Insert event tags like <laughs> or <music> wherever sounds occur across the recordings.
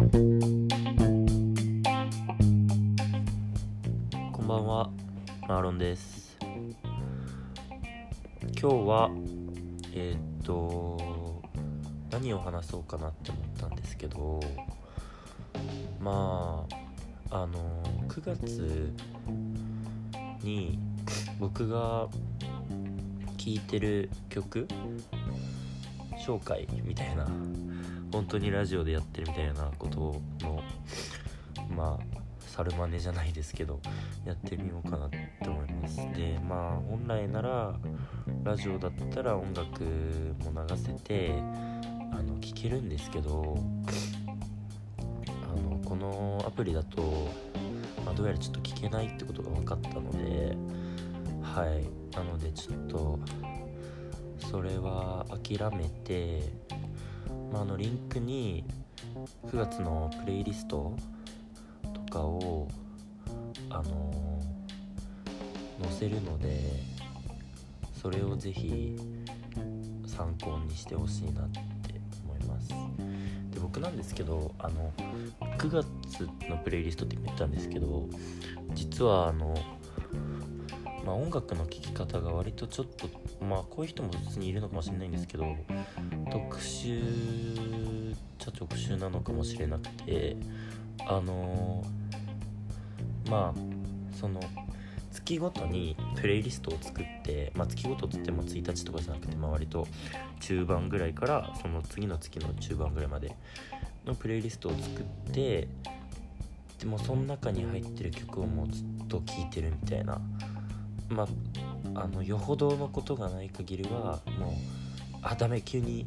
こんばんはマーロンです。今日はえーっと何を話そうかなって思ったんですけどまああの9月に僕が聴いてる曲紹介みたいな本当にラジオでやってるみたいなことのまあ猿真似じゃないですけどやってみようかなって思います。でまあ本来ならラジオだったら音楽も流せてあの聴けるんですけどあのこのアプリだと、まあ、どうやらちょっと聞けないってことが分かったのではい。なのでちょっとそれは諦めて、まあ、あのリンクに9月のプレイリストとかをあの載せるのでそれをぜひ参考にしてほしいなって思います。で僕なんですけどあの9月のプレイリストって言ったんですけど実はあのまあ、音楽の聴き方が割とちょっとまあこういう人も普通にいるのかもしれないんですけど特殊っちゃ特殊なのかもしれなくてあのまあその月ごとにプレイリストを作って、まあ、月ごとっつっても1日とかじゃなくて、まあ、割と中盤ぐらいからその次の月の中盤ぐらいまでのプレイリストを作ってでもその中に入ってる曲をもうずっと聴いてるみたいなまああのよほどのことがない限りはもうあダメ急に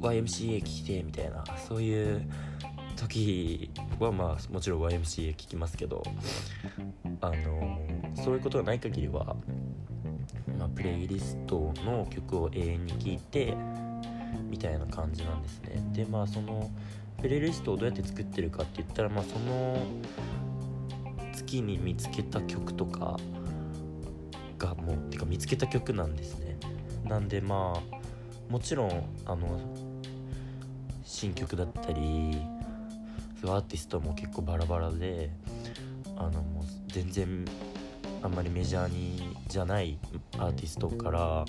YMCA 聴きてみたいなそういう時はまあもちろん YMCA 聴きますけどあのそういうことがない限りは、まあ、プレイリストの曲を永遠に聴いてみたいな感じなんですね。でまあそのプレイリストをどうやって作ってるかって言ったらまあその月に見つけた曲とかがもうてか見つけた曲なんですね。なんでまあもちろんあの新曲だったりアーティストも結構バラバラであのもう全然あんまりメジャーにじゃないアーティストから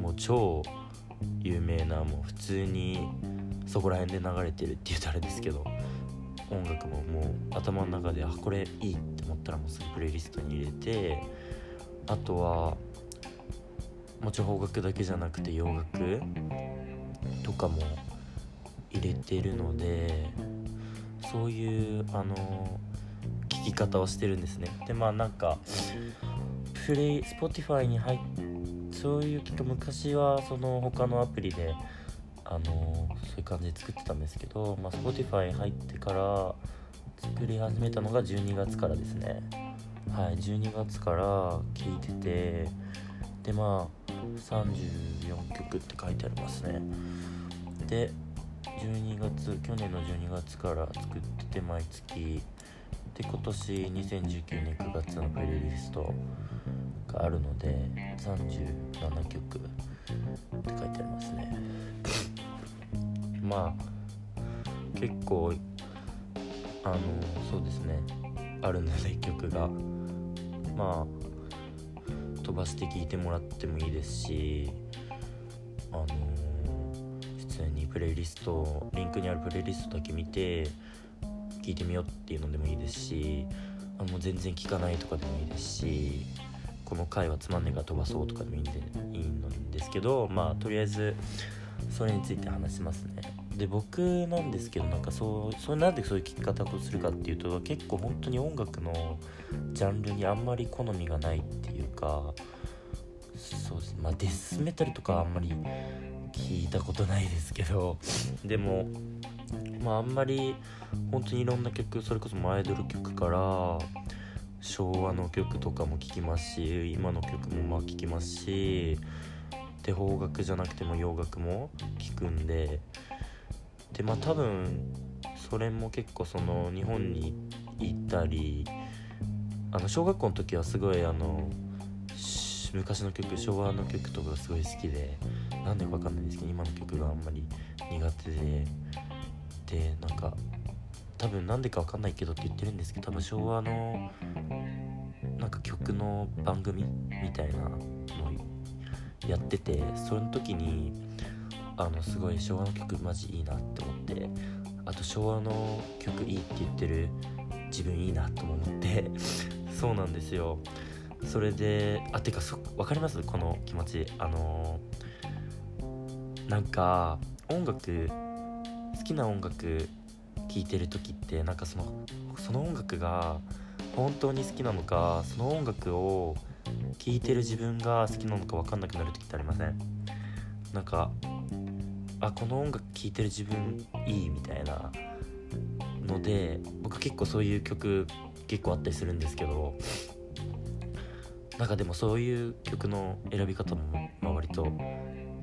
もう超有名なもう普通にそこら辺で流れてるって言うとあれですけど音楽ももう頭の中であこれいいって思ったらもうすぐプレイリストに入れてあとはもちろん邦楽だけじゃなくて洋楽とかも入れてるのでそういうあの聞き方をしてるんですね。でまあなんかプレイ Spotify に入っそういう昔はその他のアプリであのそういう感じで作ってたんですけど、まあ、Spotify 入ってから作り始めたのが12月からですね。はい12月から聴いててでまあ34曲って書いてありますね。で12月去年の12月から作ってて毎月。で今年2019年9月のプレイリストがあるので37曲って書いてありますね。まあ結構あのそうですね。あるので曲が。まあ飛ばして聴いてもらってもいいですしあの普通にプレイリストリンクにあるプレイリストだけ見て聴いてみようっていうのでもいいですしあもう全然聴かないとかでもいいですしこの回はつまんねえから飛ばそうとかでもいいんでいいんですけどまあとりあえずそれについて話しますね。で僕なんですけどなんかそうそれなんでそういう聴き方をするかっていうと結構本当に音楽のジャンルにあんまり好みがないっていうかそうです。まあデスメタルとかあんまり聞いたことないですけどでもまああんまり本当にいろんな曲それこそアイドル曲から昭和の曲とかも聴きますし今の曲もまあ聴きますしで邦楽じゃなくても洋楽も聴くんででまあ多分それも結構その日本に行ったりあの小学校の時はすごいあの昔の曲昭和の曲とかがすごい好きでなんでか分かんないんですけど今の曲があんまり苦手ででなんか多分なんでか分かんないけどって言ってるんですけど多分昭和のなんか曲の番組みたいなのをやっててその時にあのすごい昭和の曲マジいいなって思ってあと昭和の曲いいって言ってる自分いいなとも思ってそうなんですよ。それであてかそ分かります？この気持ち。あのなんか音楽好きな音楽聴いてる時ってなんかそのその音楽が本当に好きなのかその音楽を聴いてる自分が好きなのか分かんなくなる時ってありません？なんかあこの音楽聴いてる自分いいみたいなので僕結構そういう曲結構あったりするんですけどなんかでもそういう曲の選び方も、まあ、割と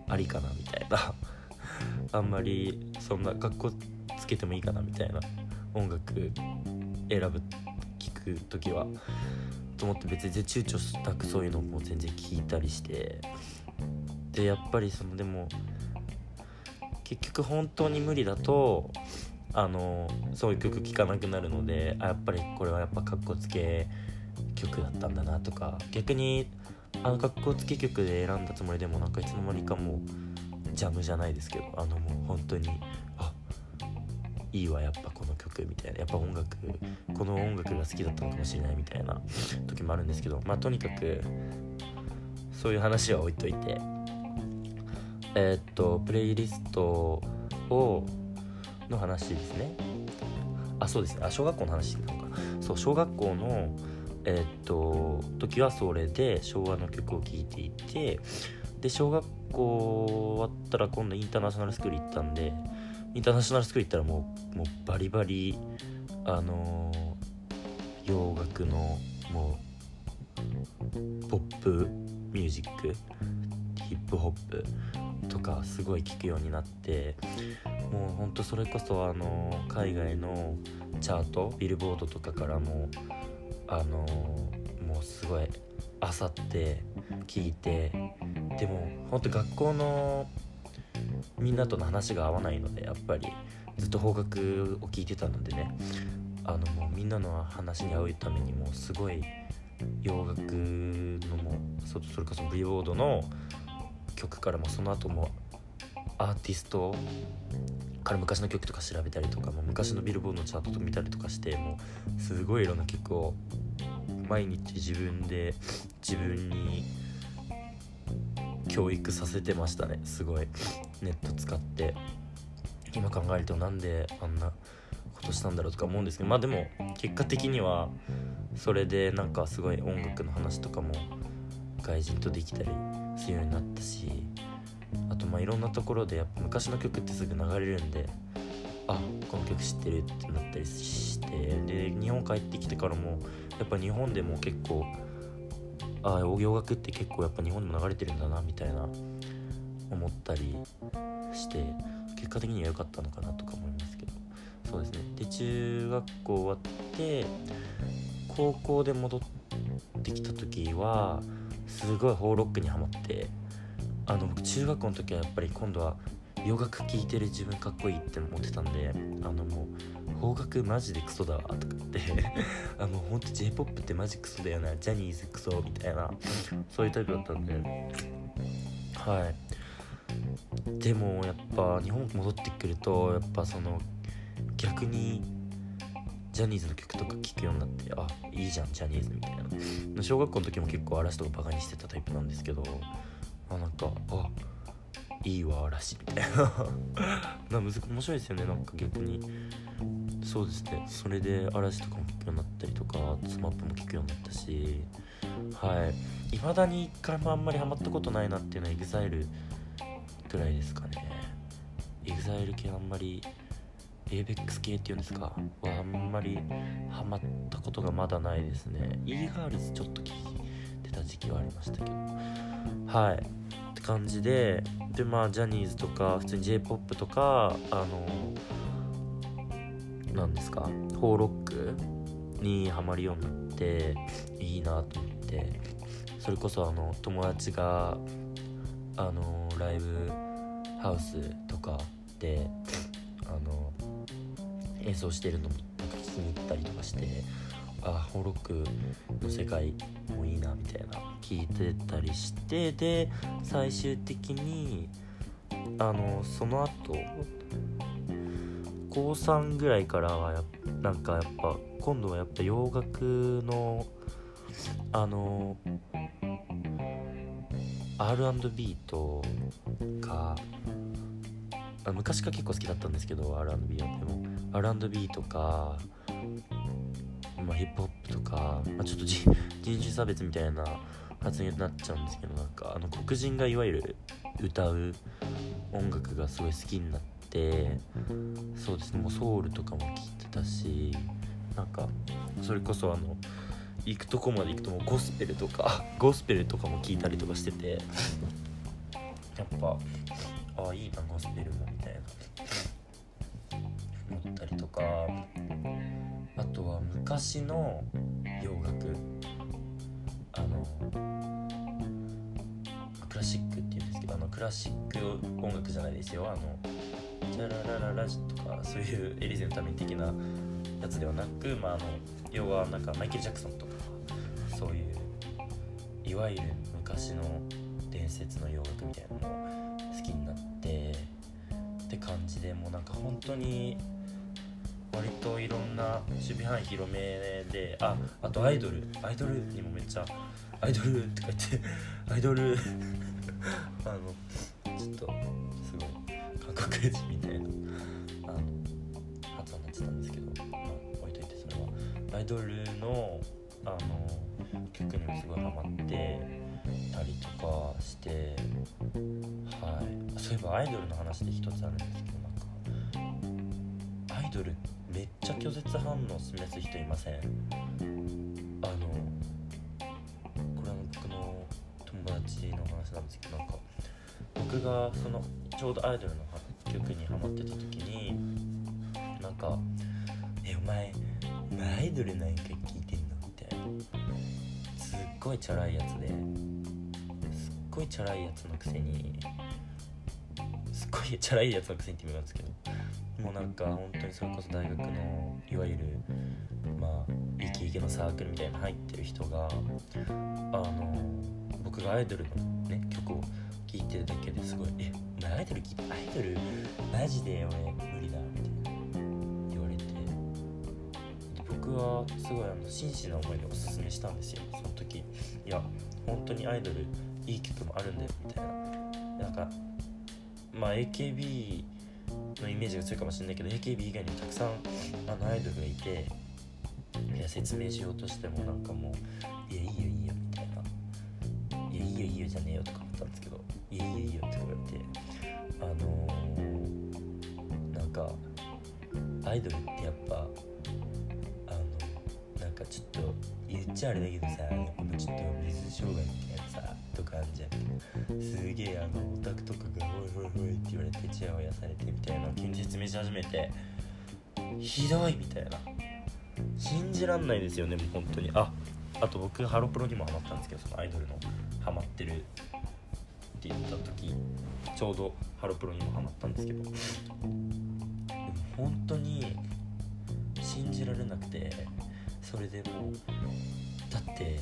ありかなみたいな。<laughs> あんまりそんな格好つけてもいいかなみたいな音楽選ぶ聞く時は。と思って別に躊躇なくそういうのも全然聞いたりして。でやっぱりそのでも結局本当に無理だとあのそういう曲聴かなくなるのであやっぱりこれはやっぱかっこつけ曲だったんだなとか逆にあのかっこつけ曲で選んだつもりでもなんかいつの間にかもうジャムじゃないですけどあのもう本当にあいいわやっぱこの曲みたいな。やっぱ音楽この音楽が好きだったのかもしれないみたいな時もあるんですけどまあとにかくそういう話は置いといてえー、っとプレイリストをの話ですね。あそうですね。あ小学校の話なのか。そう小学校のえー、っと時はそれで昭和の曲を聴いていてで小学校終わったら今度インターナショナルスクール行ったんでインターナショナルスクール行ったらもうもうバリバリあのー、洋楽のもうポップミュージックヒップホップとかすごい聴くようになってもうほんとそれこそあの海外のチャートビルボードとかからもあのもうすごいあさって聞いてでも本当学校のみんなとの話が合わないのでやっぱりずっと方角を聞いてたのでねあのもうみんなの話に合うためにもうすごい洋楽のもそそれこそビルボードの曲からもその後もアーティストから昔の曲とか調べたりとかも昔のビルボードのチャートと見たりとかしてもうすごいいろんな曲を毎日自分で自分に教育させてましたねすごいネット使って。今考えるとなんであんなことしたんだろうとか思うんですけどまあでも結果的にはそれでなんかすごい音楽の話とかも外人とできたりするようになったしあとまあいろんなところでやっぱ昔の曲ってすぐ流れるんであこの曲知ってるってなったりしてで日本帰ってきてからもやっぱ日本でも結構あ洋楽って結構やっぱ日本でも流れてるんだなみたいな思ったりして結果的には良かったのかなとか思いますけど。そうですね。で中学校終わって高校で戻ってきた時はすごいホーロックにはまってあの僕中学校の時はやっぱり今度は洋楽聴いてる自分かっこいいって思ってたんであのもう邦楽マジでクソだわとかって <laughs> あのほんと j p o p ってマジクソだよなジャニーズクソみたいなそういうタイプだったんで。はい。でもやっぱ日本戻ってくるとやっぱその逆にジャニーズの曲とか聴くようになってあいいじゃんジャニーズみたいな。小学校の時も結構嵐とかバカにしてたタイプなんですけどあなんかあいいわ嵐みたいな。<laughs> な面白いですよねなんか逆に。そうですね。それで嵐とかも聴くようになったりとか SMAP も聴くようになったし。はい。いまだに一回もあんまりハマったことないなっていうのは EXILE ぐらいですかね。EXILE 系あんまり ABEX 系っていうんですか？はあんまりハマったことがまだないですね。e-girls ちょっと聞いてた時期はありましたけど。はい。って感じででまあジャニーズとか普通に j p o p とかあの何ですか？ホーロックにハマるようになっていいなと思って。それこそあの友達があのライブハウスとかであの演奏してるの気に入ったりとかしてあホロックの世界もいいなみたいな聞いてたりしてで最終的にあのその後高3ぐらいからはやなんかやっぱ今度はやっぱ洋楽のあの R&B とか昔から結構好きだったんですけど R&B はでも R&B とか、まあ、ヒップホップとか、まあ、ちょっと <laughs> 人種差別みたいな発言になっちゃうんですけどなんかあの黒人がいわゆる歌う音楽がすごい好きになってそうですねもうソウルとかも聴いてたしなんかそれこそあの行くとこまで行くともうゴスペルとか <laughs> ゴスペルとかも聞いたりとかしててやっぱああいいなゴスペルも。思ったりとかあとは昔の洋楽あのクラシックっていうんですけどあのクラシック音楽じゃないですよ。あのチャララララジとかそういうエリゼのために的なやつではなく、まあ、あの要はなんかマイケル・ジャクソンとかそういういわゆる昔の伝説の洋楽みたいなのを好きになってって感じでもうなんか本当に割といろんな守備範囲広めでああとアイドルアイドルにもめっちゃアイドルとか言って <laughs> アイドル <laughs> あのちょっとすごい韓国人みたいなあの発音になってたんですけど、まあ、置いといてそれは。アイドルのあの曲にもすごいハマってたりとかしてはい。そういえばアイドルの話で一つあるんですけどなんかアイドルってめっちゃ拒絶反応示す人いません？あのこれは僕の友達の話なんですけどなんか僕がそのちょうどアイドルの曲にハマってた時になんか「えお前お前アイドルなんか聞いてんの?」みたいなすっごいチャラいやつですっごいチャラいやつのくせにすっごいチャラいやつのくせにって意味なんですけどもうなんか本当にそれこそ大学のいわゆるまあイケイケのサークルみたいな入ってる人があの僕がアイドルのね曲を聴いてるだけですごい「えお前アイドル聴いてアイドルマジで俺無理だ」みたいな言われて。僕はすごいあの真摯な思いでおすすめしたんですよ。その時いや本当にアイドルいい曲もあるんだよみたいな。なんかまあ AKB のイメージが強いかもしれないけど AKB 以外にもたくさんあのアイドルがいていや説明しようとしてもなんかもう「いやいいよいいよ」みたいな「いやいいよいいよじゃねえよ」とか思ったんですけど「いやいいよいいよ」って言われてあのー、なんかアイドルってやっぱあのなんかちょっと言っちゃあれだけどさやっぱちょっと水障害みたいなさとかあんじゃんすげえあのオタクとかが「おいおいおい」って言われてチヤホヤされてみたいな急に説明し始めてひどいみたいな。信じらんないですよねもう本当に。ああと僕ハロプロにもハマったんですけどそのアイドルのハマってるって言った時ちょうどハロプロにもハマったんですけどでも本当に信じられなくてそれでもうだって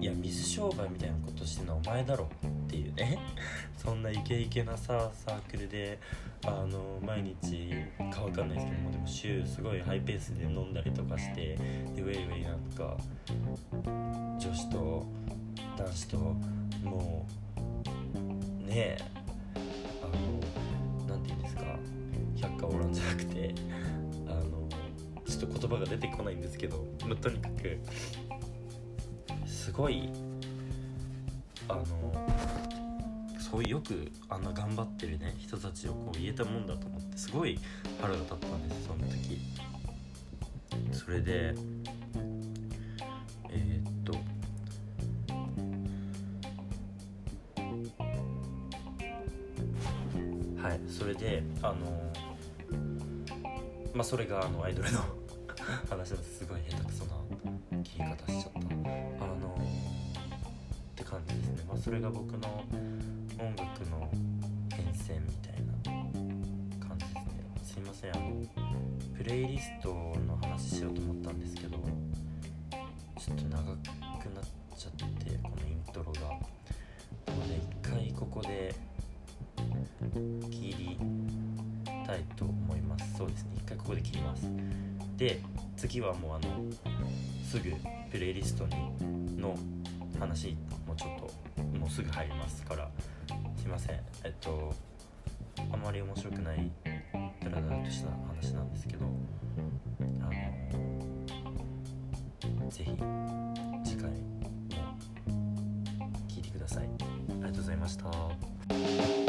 いや水商売みたいなことしてるのはお前だろっていうね。<laughs> そんなイケイケなさサークルであの毎日かわかんないですけどもでも週すごいハイペースで飲んだりとかしてでウェイウェイなんか女子と男子ともうねえあのなんて言うんですか百花オランじゃなくてあのちょっと言葉が出てこないんですけどとにかくすごいあのそういうよくあんな頑張ってるね人たちをこう言えたもんだと思ってすごい腹が立ったんですその時。それでえー、っとはいそれであのまあそれがあのアイドルの <laughs> 話ですすごい下手くそな切り方しちゃった。感じですね。まあそれが僕の音楽の変遷みたいな感じですね。すいません。あのプレイリストの話しようと思ったんですけどちょっと長くなっちゃってこのイントロが。なので一回ここで切りたいと思います。そうですね。一回ここで切ります。で次はもうあのすぐプレイリストにの話ちょっともうすぐ入りますからすいません。えっとあまり面白くないダラダラとした話なんですけどあのぜひ次回も聞いてください。ありがとうございました。